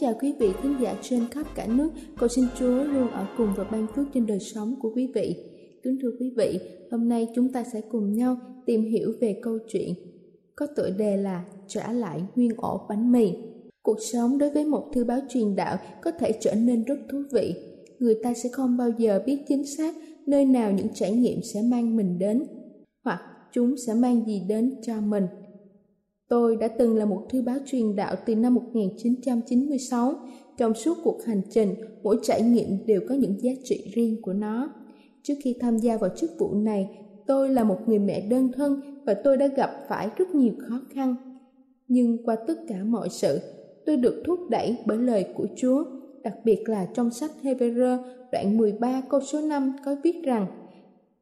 Chào quý vị khán giả trên khắp cả nước. Cầu xin Chúa luôn ở cùng và ban phước trên đời sống của quý vị. Kính thưa quý vị, hôm nay chúng ta sẽ cùng nhau tìm hiểu về câu chuyện có tựa đề là Trả lại nguyên ổ bánh mì. Cuộc sống đối với một thư báo truyền đạo có thể trở nên rất thú vị. Người ta sẽ không bao giờ biết chính xác nơi nào những trải nghiệm sẽ mang mình đến, hoặc chúng sẽ mang gì đến cho mình. Tôi đã từng là một thư báo truyền đạo từ năm 1996. Trong suốt cuộc hành trình, mỗi trải nghiệm đều có những giá trị riêng của nó. Trước khi tham gia vào chức vụ này, tôi là một người mẹ đơn thân và tôi đã gặp phải rất nhiều khó khăn. Nhưng qua tất cả mọi sự, tôi được thúc đẩy bởi lời của Chúa, đặc biệt là trong sách Hebrew đoạn 13 câu số 5 có viết rằng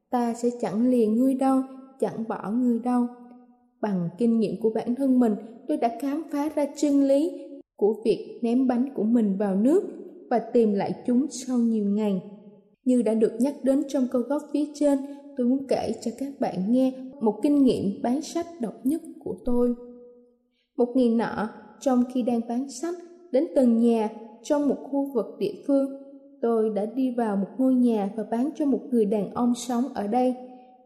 Ta sẽ chẳng lìa ngươi đâu, chẳng bỏ ngươi đâu Bằng kinh nghiệm của bản thân mình, tôi đã khám phá ra chân lý của việc ném bánh của mình vào nước và tìm lại chúng sau nhiều ngày. Như đã được nhắc đến trong câu góc phía trên, tôi muốn kể cho các bạn nghe một kinh nghiệm bán sách độc nhất của tôi. Một ngày nọ, trong khi đang bán sách, đến từng nhà trong một khu vực địa phương, tôi đã đi vào một ngôi nhà và bán cho một người đàn ông sống ở đây.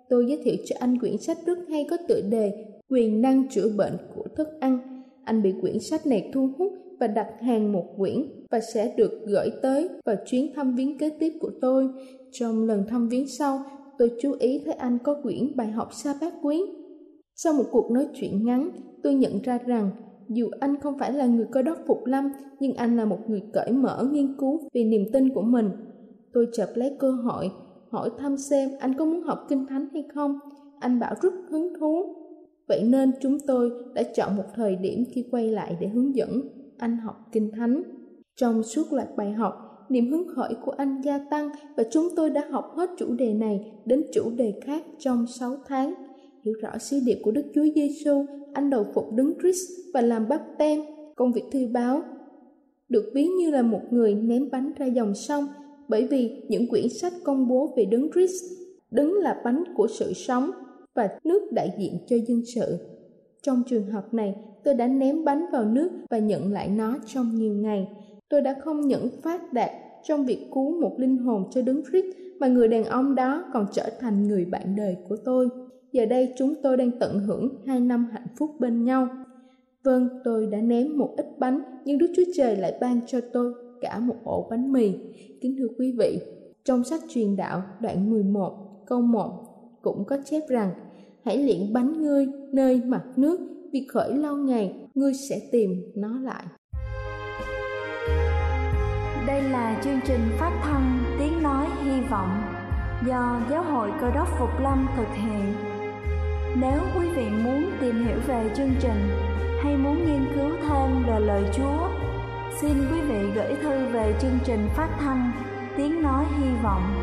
Tôi giới thiệu cho anh quyển sách rất hay có tựa đề quyền năng chữa bệnh của thức ăn. Anh bị quyển sách này thu hút và đặt hàng một quyển và sẽ được gửi tới vào chuyến thăm viếng kế tiếp của tôi. Trong lần thăm viếng sau, tôi chú ý thấy anh có quyển bài học sa bát quyến. Sau một cuộc nói chuyện ngắn, tôi nhận ra rằng dù anh không phải là người cơ đốc phục lâm, nhưng anh là một người cởi mở nghiên cứu vì niềm tin của mình. Tôi chợt lấy cơ hội, hỏi thăm xem anh có muốn học kinh thánh hay không. Anh bảo rất hứng thú Vậy nên chúng tôi đã chọn một thời điểm khi quay lại để hướng dẫn anh học kinh thánh. Trong suốt loạt bài học, niềm hứng khởi của anh gia tăng và chúng tôi đã học hết chủ đề này đến chủ đề khác trong 6 tháng. Hiểu rõ sứ điệp của Đức Chúa Giêsu, anh đầu phục đứng Christ và làm bắp tem, công việc thư báo. Được ví như là một người ném bánh ra dòng sông bởi vì những quyển sách công bố về đứng Christ, đứng là bánh của sự sống và nước đại diện cho dân sự. Trong trường hợp này, tôi đã ném bánh vào nước và nhận lại nó trong nhiều ngày. Tôi đã không những phát đạt trong việc cứu một linh hồn cho đứng Christ mà người đàn ông đó còn trở thành người bạn đời của tôi. Giờ đây chúng tôi đang tận hưởng hai năm hạnh phúc bên nhau. Vâng, tôi đã ném một ít bánh, nhưng Đức Chúa Trời lại ban cho tôi cả một ổ bánh mì. Kính thưa quý vị, trong sách truyền đạo đoạn 11 câu 1 cũng có chép rằng, hãy luyện bánh ngươi nơi mặt nước, vì khởi lâu ngày, ngươi sẽ tìm nó lại. Đây là chương trình phát thanh tiếng nói hy vọng do giáo hội cơ đốc phục lâm thực hiện. Nếu quý vị muốn tìm hiểu về chương trình hay muốn nghiên cứu thêm về lời chúa, xin quý vị gửi thư về chương trình phát thanh tiếng nói hy vọng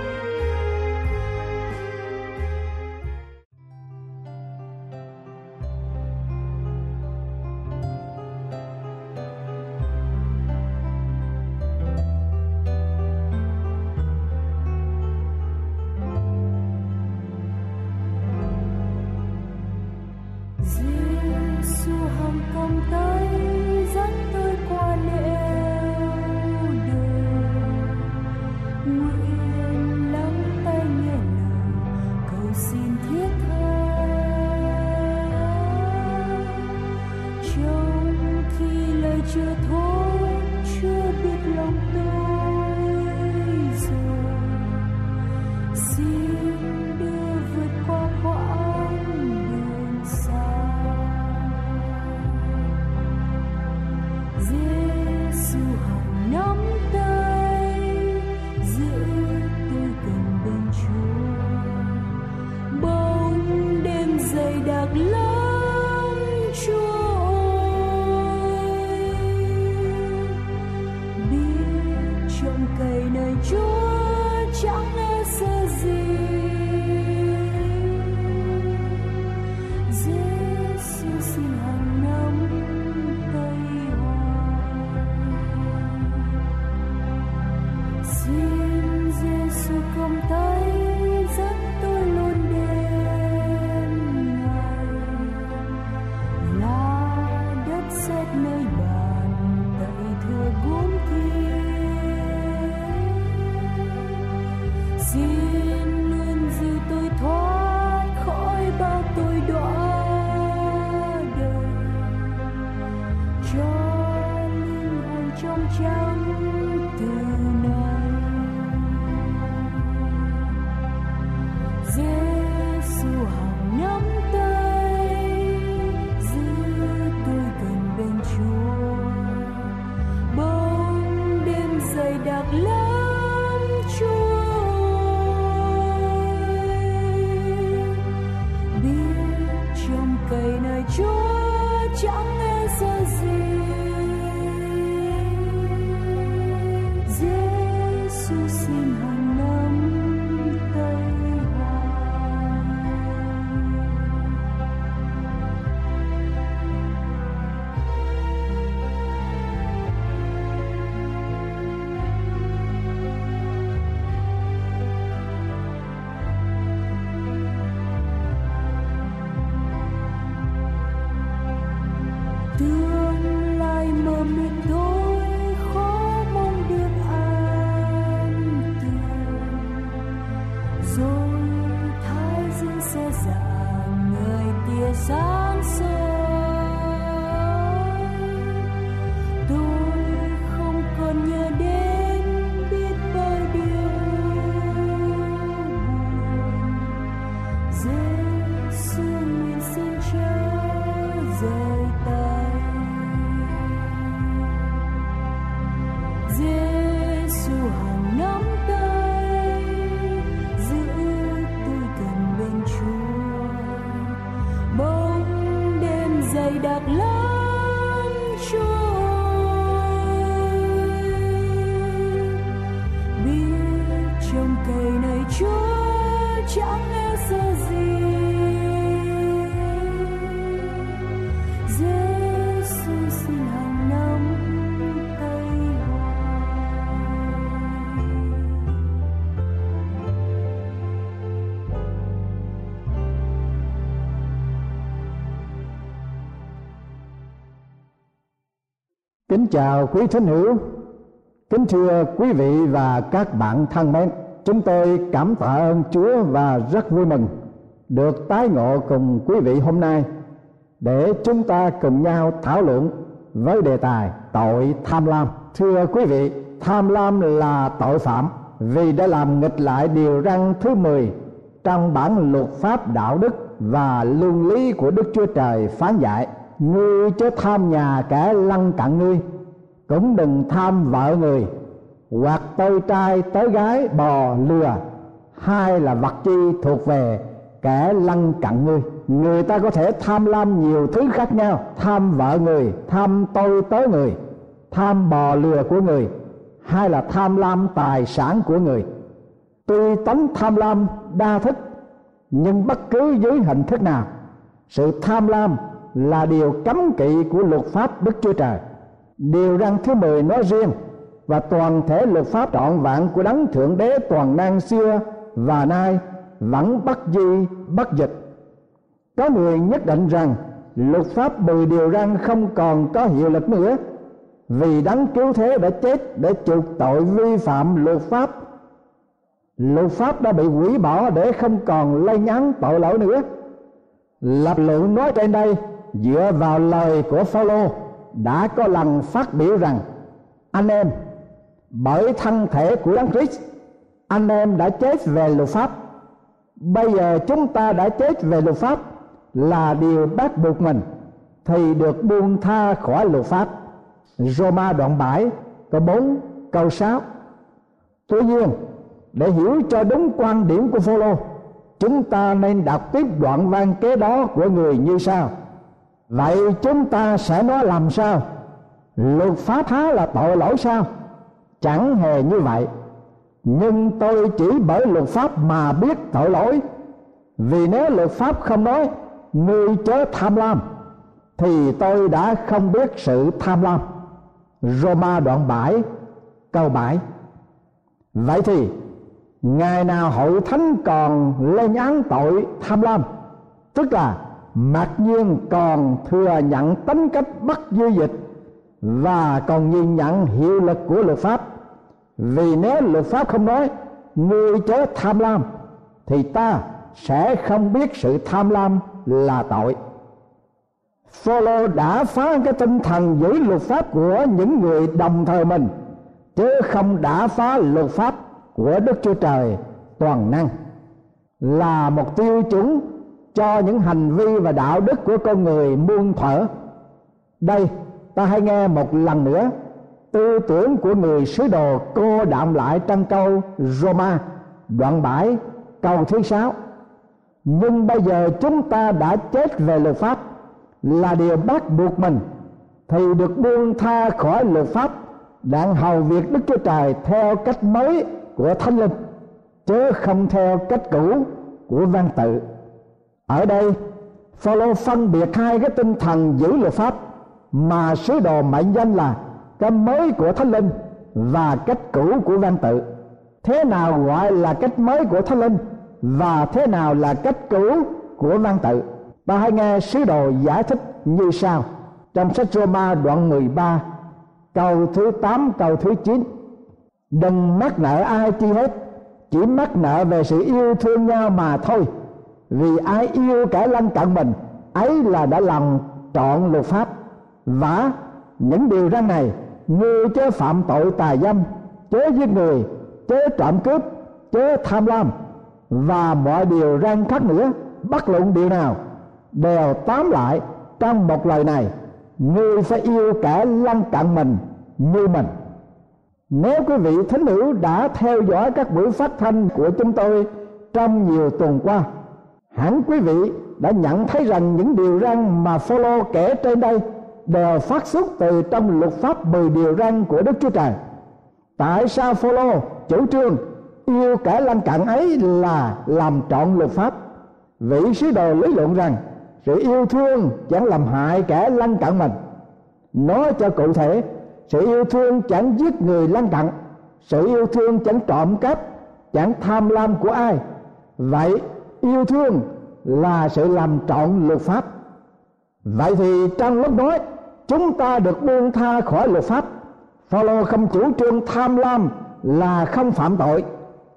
Kính chào quý thính hữu, kính thưa quý vị và các bạn thân mến. Chúng tôi cảm tạ ơn Chúa và rất vui mừng được tái ngộ cùng quý vị hôm nay để chúng ta cùng nhau thảo luận với đề tài tội tham lam. Thưa quý vị, tham lam là tội phạm vì đã làm nghịch lại điều răn thứ 10 trong bản luật pháp đạo đức và luân lý của đức chúa trời phán dạy ngươi chớ tham nhà kẻ lăng cặn ngươi cũng đừng tham vợ người. Hoặc tôi trai tới gái, bò, lừa. Hai là vật chi thuộc về kẻ lăng cặn ngươi. Người ta có thể tham lam nhiều thứ khác nhau. Tham vợ người, tham tôi tới người. Tham bò, lừa của người. Hay là tham lam tài sản của người. Tuy tánh tham lam đa thức, nhưng bất cứ dưới hình thức nào, sự tham lam là điều cấm kỵ của luật pháp đức chúa trời điều răn thứ mười nói riêng, và toàn thể luật pháp trọn vạn của đấng thượng đế toàn năng xưa và nay vẫn bất di bất dịch. Có người nhất định rằng luật pháp mười điều răn không còn có hiệu lực nữa, vì đấng cứu thế đã chết để chuộc tội vi phạm luật pháp. Luật pháp đã bị hủy bỏ để không còn lây nhắn tội lỗi nữa. Lập luận nói trên đây, dựa vào lời của Phaolô đã có lần phát biểu rằng, anh em, bởi thân thể của đấng Christ, anh em đã chết về luật pháp. Bây giờ chúng ta đã chết về luật pháp là điều bắt buộc mình thì được buông tha khỏi luật pháp. Roma đoạn 7 câu 4 câu 6 Tuy nhiên, để hiểu cho đúng quan điểm của Phaolô, chúng ta nên đọc tiếp đoạn văn kế đó của người như sau vậy chúng ta sẽ nói làm sao? Luật pháp há là tội lỗi sao? Chẳng hề như vậy. Nhưng tôi chỉ bởi luật pháp mà biết tội lỗi. Vì nếu luật pháp không nói, ngươi chớ tham lam, thì tôi đã không biết sự tham lam. Roma đoạn 7 câu 7 Vậy thì Ngày nào hội thánh còn lên án tội tham lam? Tức là mặc nhiên còn thừa nhận tính cách bất dư dịch Và còn nhìn nhận hiệu lực của luật pháp. Vì nếu luật pháp không nói Ngươi chớ tham lam, Thì ta sẽ không biết sự tham lam là tội. Phaolô đã phá cái tinh thần giữ luật pháp của những người đồng thời mình, chứ không đã phá luật pháp của Đức Chúa Trời toàn năng. Là một tiêu chuẩn cho những hành vi và đạo đức của con người muôn thở. Đây, ta hãy nghe một lần nữa tư tưởng của người sứ đồ cô đạm lại trong câu Roma, đoạn 7 câu thứ sáu nhưng bây giờ chúng ta đã chết về luật pháp là điều bắt buộc mình thì được buông tha khỏi luật pháp đặng hầu việc đức chúa trời theo cách mới của thánh linh, chứ không theo cách cũ của văn tự ở đây, Phaolô phân biệt hai cái tinh thần giữ luật pháp mà sứ đồ mệnh danh là cái mới của thánh linh và cách cũ của văn tự. Thế nào gọi là cách mới của thánh linh và thế nào là cách cũ của văn tự? Ta hãy nghe sứ đồ giải thích như sau. Trong sách Roma đoạn 13 câu thứ 8 câu thứ 9 đừng mắc nợ ai chi hết, chỉ mắc nợ về sự yêu thương nhau mà thôi vì ai yêu kẻ lân cận mình, ấy là đã làm trọn luật pháp. Và những điều răn này người chớ phạm tội tà dâm, chớ giết người, chớ trộm cướp, chớ tham lam. Và mọi điều răn khác nữa, bất luận điều nào, đều tóm lại trong một lời này. Ngươi phải yêu kẻ lân cận mình như mình. Nếu quý vị thính hữu đã theo dõi các buổi phát thanh của chúng tôi trong nhiều tuần qua hẳn quý vị đã nhận thấy rằng những điều răn mà Phaolô kể trên đây đều phát xuất từ trong luật pháp 10 điều răn của Đức Chúa Trời. Tại sao Phaolô, chủ trương yêu kẻ lân cận ấy là làm trọn luật pháp? Vị sứ đồ lý luận rằng sự yêu thương chẳng làm hại kẻ lân cận mình nói cho cụ thể, sự yêu thương chẳng giết người lân cận sự yêu thương chẳng trộm cắp, chẳng tham lam của ai vậy yêu thương là sự làm trọn luật pháp. Vậy thì trong lúc nói chúng ta được buông tha khỏi luật pháp. Phaolô không chủ trương tham lam là không phạm tội,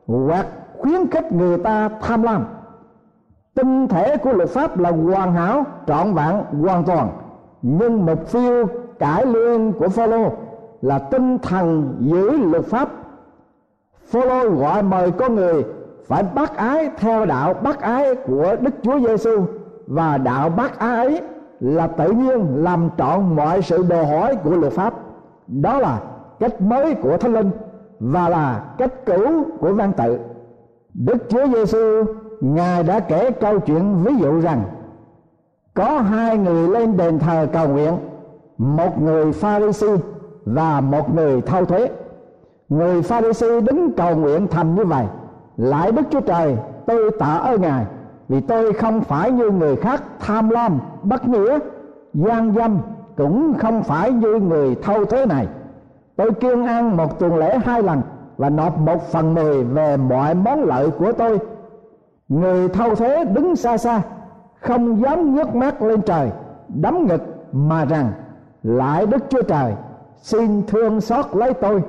hoặc khuyến khích người ta tham lam. Tinh thể của luật pháp là hoàn hảo, trọn vẹn, hoàn toàn. Nhưng mục tiêu cải lương của Phaolô là tinh thần giữ luật pháp. Phaolô gọi mời con người phải bác ái theo đạo bác ái của Đức Chúa Giêsu và đạo bác ái là tự nhiên làm trọn mọi sự đòi hỏi của luật pháp. Đó là cách mới của thánh linh và là cách cũ của văn tự. Đức chúa giêsu ngài đã kể câu chuyện ví dụ rằng, có hai người lên đền thờ cầu nguyện, một người pha ri si và một người thâu thuế. Người pha ri si đứng cầu nguyện thầm như vậy lại đức chúa trời, tôi tạ ơn ngài, vì tôi không phải như người khác tham lam, bất nghĩa, gian dâm, cũng không phải như người thâu thế này. Tôi kiêng ăn một tuần lễ hai lần và nộp một phần mười về mọi món lợi của tôi. Người thâu thế đứng xa xa, không dám ngước mắt lên trời, đấm ngực mà rằng lại đức chúa trời, xin thương xót lấy tôi,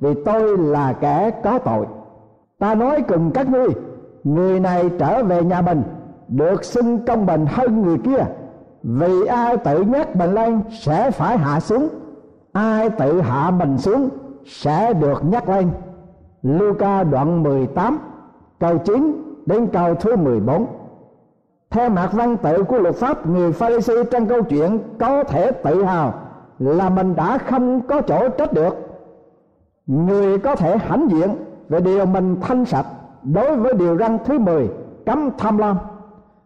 vì tôi là kẻ có tội ta nói cùng các ngươi, người này trở về nhà mình, được xưng công bình hơn người kia. Vì ai tự nhắc mình lên sẽ phải hạ xuống, ai tự hạ mình xuống sẽ được nhắc lên. Luca đoạn 18 câu 9 đến câu thứ 14 theo mặt văn tự của luật pháp, người Pharisee trong câu chuyện có thể tự hào là mình đã không có chỗ trách được. Người có thể hãnh diện về điều mình thanh sạch đối với điều răn thứ 10 cấm tham lam.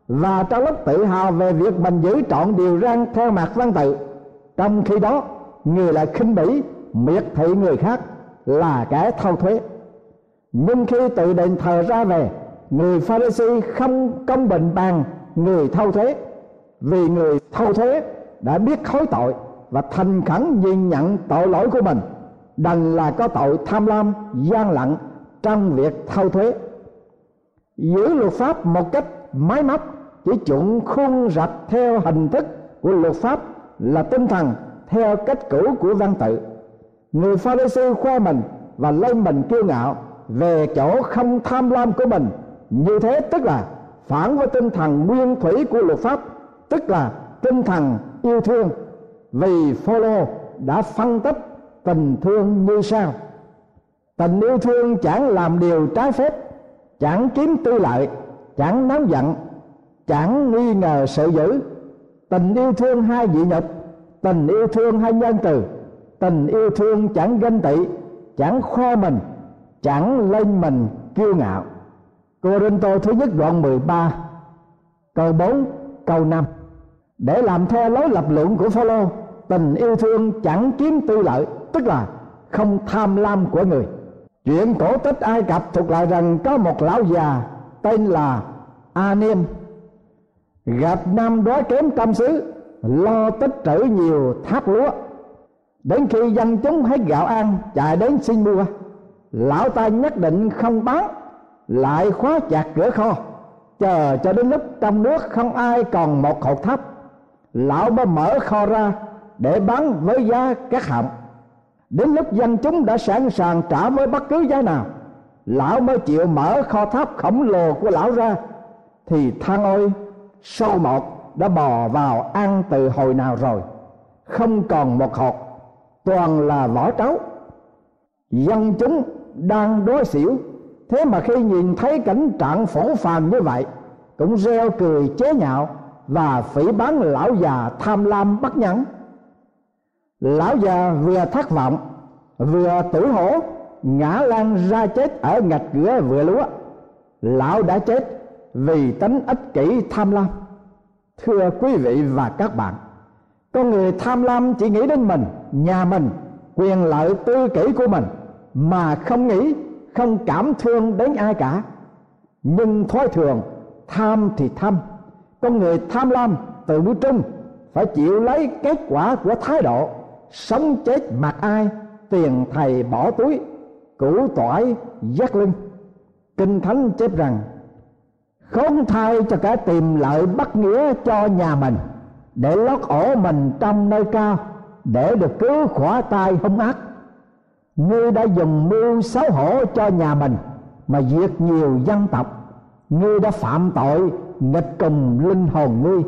Và trong lúc tự hào về việc mình giữ trọn điều răn theo mặt văn tự, trong khi đó, người lại khinh bỉ, miệt thị người khác là kẻ thâu thuế. Nhưng khi tự đền thờ ra về, người pharisee không công bình bằng người thâu thuế, vì người thâu thuế đã biết khối tội và thành khẩn nhìn nhận tội lỗi của mình, đành là có tội tham lam, gian lận trong việc thâu thuế. Giữ luật pháp một cách máy móc, chỉ chuẩn khuôn rạch theo hình thức của luật pháp là tinh thần theo cách cũ của văn tự. Người pha lê sư khoe mình và lên mình kiêu ngạo về chỗ không tham lam của mình. Như thế tức là phản với tinh thần nguyên thủy của luật pháp, tức là tinh thần yêu thương. Vì Phaolô đã phân tích tình thương như sau tình yêu thương chẳng làm điều trái phép, chẳng kiếm tư lợi, chẳng nóng giận, chẳng nghi ngờ sự dữ. Tình yêu thương hai vị nhật, tình yêu thương hai nhân từ. Tình yêu thương chẳng ganh tị, chẳng khoe mình, chẳng lên mình kiêu ngạo. Cô Rinh Tô thứ nhất đoạn 13 câu 4 câu 5 để làm theo lối lập luận của Phaolô, tình yêu thương chẳng kiếm tư lợi, tức là không tham lam của người chuyện cổ tích ai cập thuộc lại rằng có một lão già tên là anem gặp năm đói kém tâm xứ, lo tích trữ nhiều tháp lúa. Đến khi dân chúng hết gạo ăn, chạy đến xin mua. Lão ta nhất định không bán, lại khóa chặt cửa kho, chờ cho đến lúc trong nước không ai còn một hột thấp lão mới mở kho ra để bán với giá các hạng đến lúc dân chúng đã sẵn sàng trả với bất cứ giá nào, lão mới chịu mở kho tháp khổng lồ của lão ra, thì than ôi, sâu một đã bò vào ăn từ hồi nào rồi? Không còn một hột, toàn là vỏ trấu. Dân chúng đang đói xỉu, thế mà khi nhìn thấy cảnh trạng phổ phàm như vậy, cũng reo cười chế nhạo và phỉ bán lão già tham lam bất nhẫn lão già vừa thất vọng, vừa tủ hổ, ngã lan ra chết ở ngạch cửa vừa lúa. Lão đã chết vì tính ích kỷ tham lam. Thưa quý vị và các bạn, con người tham lam chỉ nghĩ đến mình, nhà mình, quyền lợi tư kỷ của mình, mà không nghĩ, không cảm thương đến ai cả. Nhưng thói thường, tham thì tham. Con người tham lam từ bữa trung phải chịu lấy kết quả của thái độ sống chết mặc ai, tiền thầy bỏ túi, củ tỏi dắt lưng kinh thánh chép rằng, khốn thay cho cả tìm lợi bất nghĩa cho nhà mình, để lót ổ mình trong nơi cao, để được cứu khỏi tay hung ác. Ngươi đã dùng mưu xấu hổ cho nhà mình, mà diệt nhiều dân tộc. Ngươi đã phạm tội, nghịch cùng linh hồn ngươi.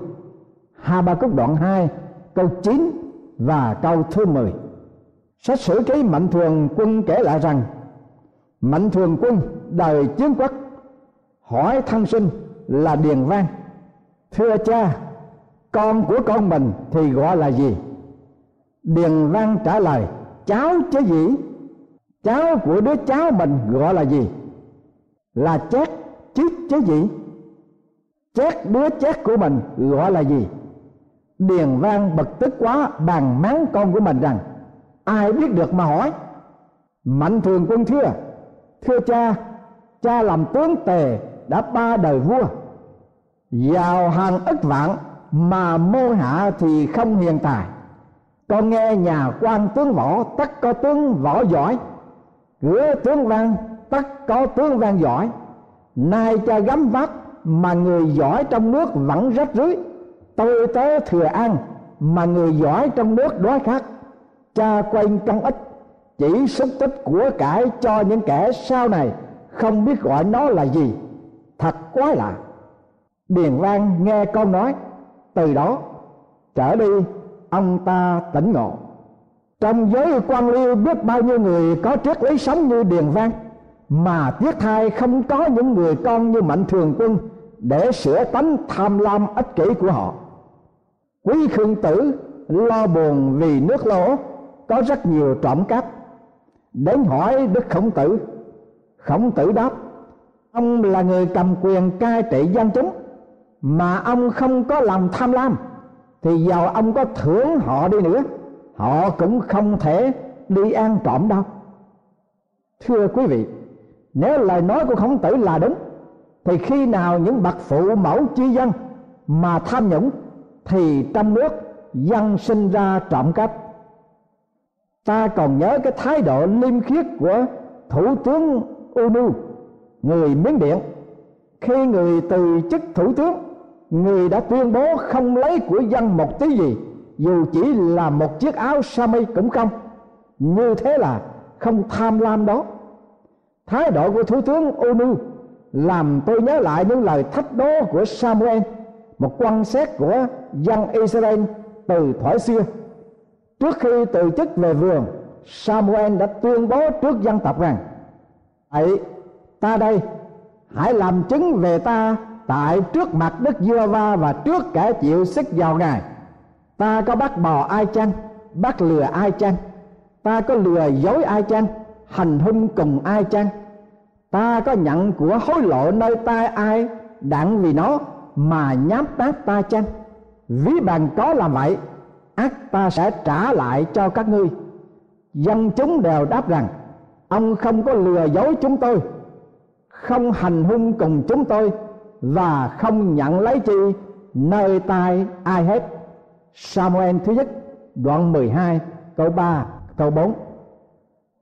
Habakkuk Ba đoạn 2 câu 9 và câu thứ 10 Sách sử ký Mạnh Thường Quân kể lại rằng, Mạnh Thường Quân, đời chiến quốc, hỏi thân sinh là điền văn. Thưa cha, con của con mình thì gọi là gì? Điền văn trả lời, cháu chứ gì? Cháu của đứa cháu mình gọi là gì? Là chét chứ chứ gì? Chét đứa chét của mình gọi là gì? Điền vang bực tức quá bàn mắng con của mình rằng, ai biết được mà hỏi? Mạnh thường quân thưa thưa cha cha làm tướng tề đã ba đời vua. Giàu hàng ức vạn mà mô hạ thì không hiền tài. Con nghe nhà quan tướng võ tất có tướng võ giỏi. Cửa tướng văn tất có tướng văn giỏi. Nay cha gắm vác mà người giỏi trong nước vẫn rách rưới tôi tớ thừa ăn mà người giỏi trong nước đói khát. Cha quanh công ích chỉ xúc tích của cải cho những kẻ sau này không biết gọi nó là gì. Thật quá lạ. Điền văn nghe con nói. Từ đó, trở đi, ông ta tỉnh ngộ. Trong giới quan liêu biết bao nhiêu người có triết lý sống như điền văn mà tiếc thai không có những người con như mạnh thường quân để sửa tánh tham lam ích kỷ của họ quý khương tử lo buồn vì nước lỗ, có rất nhiều trộm cắp. Đến hỏi đức khổng tử khổng tử đáp, ông là người cầm quyền cai trị dân chúng, mà ông không có lòng tham lam, thì giàu ông có thưởng họ đi nữa, họ cũng không thể đi ăn trộm đâu. Thưa quý vị, nếu lời nói của khổng tử là đúng, thì khi nào những bậc phụ mẫu chi dân mà tham nhũng thì trong nước dân sinh ra trộm cắp. Ta còn nhớ cái thái độ liêm khiết của thủ tướng Unu, người Miến Điện. Khi người từ chức thủ tướng, người đã tuyên bố không lấy của dân một tí gì, dù chỉ là một chiếc áo sa mi cũng không. Như thế là không tham lam đó. Thái độ của thủ tướng Unu làm tôi nhớ lại những lời thách đố của Samuel một quan xét của dân Israel từ thuở xưa. Trước khi từ chức về vườn, Samuel đã tuyên bố trước dân tộc rằng, hãy, ta đây, hãy làm chứng về ta tại trước mặt Đức giê va và trước cả chịu sức vào ngài. Ta có bắt bò ai chăng? Bắt lừa ai chăng? Ta có lừa dối ai chăng? Hành hung cùng ai chăng? Ta có nhận của hối lộ nơi tai ai đặng vì nó? Mà nhám tác ta chăng? Ví bằng có làm vậy, ác ta sẽ trả lại cho các ngươi. Dân chúng đều đáp rằng, ông không có lừa dối chúng tôi, không hành hung cùng chúng tôi, và không nhận lấy chi, nơi tai ai hết. Samuel thứ nhất, đoạn 12 câu 3 câu 4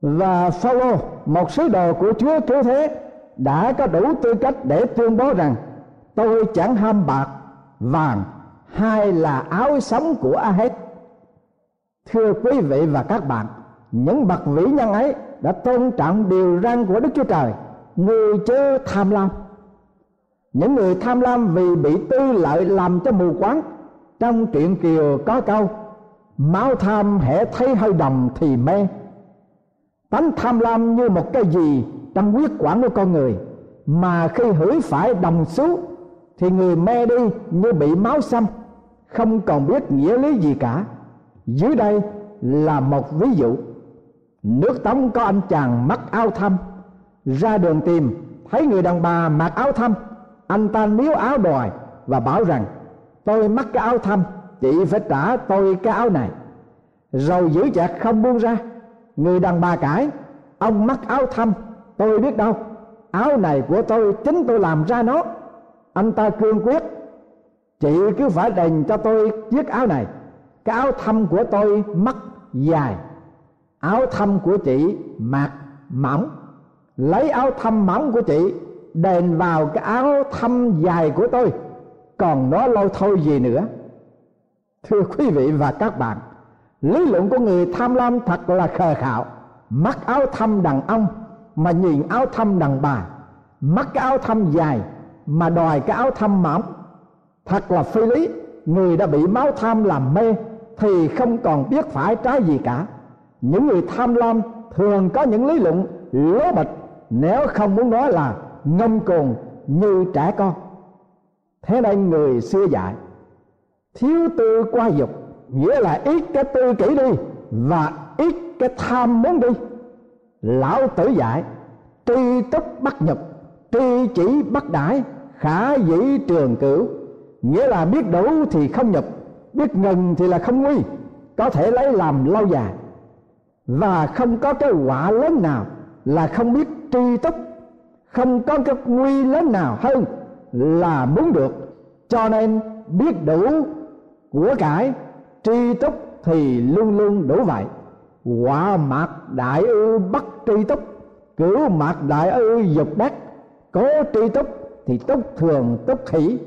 và Phaolô, một sứ đồ của Chúa cứu thế, đã có đủ tư cách để tuyên bố rằng tôi chẳng ham bạc, vàng hay là áo sống của ai hết thưa quý vị và các bạn, những bậc vĩ nhân ấy đã tôn trọng điều răn của Đức Chúa Trời, người chớ tham lam. Những người tham lam vì bị tư lợi làm cho mù quáng, trong truyện kiều có câu, máu tham hễ thấy hơi đồng thì mê. Tánh tham lam như một cái gì trong huyết quản của con người, mà khi hửi phải đồng xú thì người mê đi như bị máu xâm, không còn biết nghĩa lý gì cả. Dưới đây là một ví dụ. Nước tống có anh chàng mặc áo thâm. Ra đường tìm, thấy người đàn bà mặc áo thâm. Anh ta níu áo đòi và bảo rằng, tôi mắc cái áo thâm, chị phải trả tôi cái áo này. Rồi giữ chặt không buông ra. Người đàn bà cãi, ông mắc áo thâm, tôi biết đâu. Áo này của tôi, chính tôi làm ra nó anh ta cương quyết, chị cứ phải đền cho tôi chiếc áo này. Cái áo thâm của tôi mắc dài. Áo thâm của chị mạc mỏng. Lấy áo thâm mỏng của chị, đền vào cái áo thâm dài của tôi. Còn nó lâu thôi gì nữa. Thưa quý vị và các bạn, lý luận của người tham lam thật là khờ khạo. Mắc áo thâm đàn ông mà nhìn áo thâm đàn bà. Mắc cái áo thâm dài mà đòi cái áo thâm mỏng. Thật là phi lý, người đã bị máu tham làm mê thì không còn biết phải trái gì cả. Những người tham lam thường có những lý luận lố bịch, nếu không muốn nói là ngông cuồng như trẻ con. Thế nên người xưa dạy, thiếu tư qua dục, nghĩa là ít cái tư kỹ đi và ít cái tham muốn đi. Lão tử dạy, tri túc bắt nhập tri chỉ bắt đãi khả dĩ trường cửu. Nghĩa là biết đủ thì không nhập, biết ngừng thì là không nguy, có thể lấy làm lâu dài và không có cái quả lớn nào là không biết tri túc, không có cái nguy lớn nào hơn là muốn được. Cho nên biết đủ của cải, tri túc thì luôn luôn đủ vậy. Quả mạc đại ư bất tri túc, cửu mạc đại ư dục đắc cố tri túc thì túc thường túc khỉ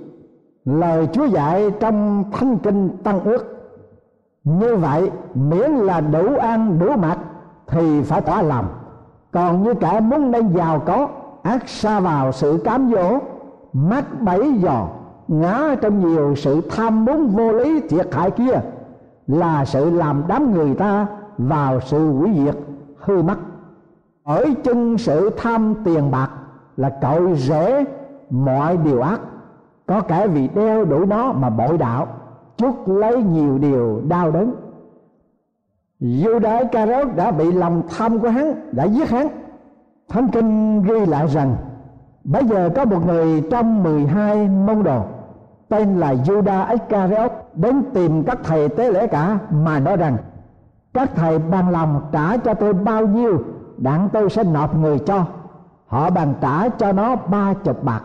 lời chúa dạy trong thanh kinh tăng ước. Như vậy, miễn là đủ ăn, đủ mặc, thì phải tỏa lòng. Còn như kẻ muốn nên giàu có, ác xa vào sự cám dỗ mắt bẫy dò, ngã trong nhiều sự tham muốn vô lý, thiệt hại kia, là sự làm đám người ta vào sự hủy diệt, hư mất. Ở chân sự tham tiền bạc là cội rễ mọi điều ác, có kẻ vì đeo đuổi nó mà bội đạo, chuốc lấy nhiều điều đau đớn. Judas Iscariot đã bị lòng tham của hắn, đã giết hắn. Thánh Kinh ghi lại rằng Bây giờ có một người trong 12 môn đồ, Tên là Judas Iscariot Đến tìm các thầy tế lễ cả Mà nói rằng, Các thầy bằng lòng trả cho tôi bao nhiêu, Đặng tôi sẽ nộp người cho. Họ bàn trả cho nó ba chục bạc.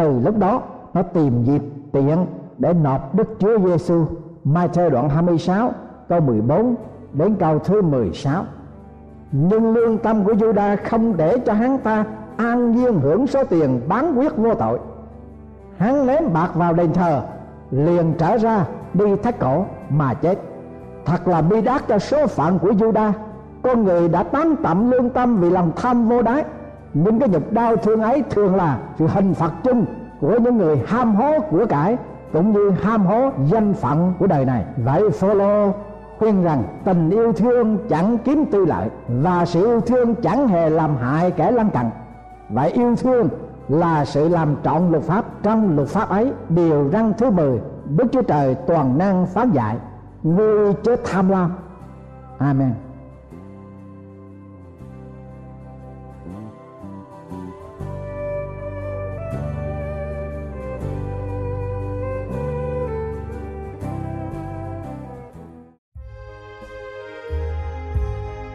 Từ lúc đó, nó tìm dịp tiện để nộp Đức Chúa Giêsu. Matthew đoạn 26 câu 14 đến câu thứ 16. Nhưng lương tâm của Juda không để cho hắn ta an nhiên hưởng số tiền bán quyết vô tội. Hắn ném bạc vào đền thờ, liền trở ra đi thắt cổ mà chết. Thật là bi đát cho số phận của Juda. Con người đã tán tậm lương tâm vì lòng tham vô đáy nhưng cái nhục đau thương ấy thường là sự hình phạt chung của những người ham hố của cải, cũng như ham hố danh phận của đời này. Vậy Phaolô khuyên rằng tình yêu thương chẳng kiếm tư lợi và sự yêu thương chẳng hề làm hại kẻ lân cận. Vậy yêu thương là sự làm trọn luật pháp. Trong luật pháp ấy, điều răn thứ 10 Đức Chúa Trời toàn năng phán dạy, ngươi chớ tham lam. Amen.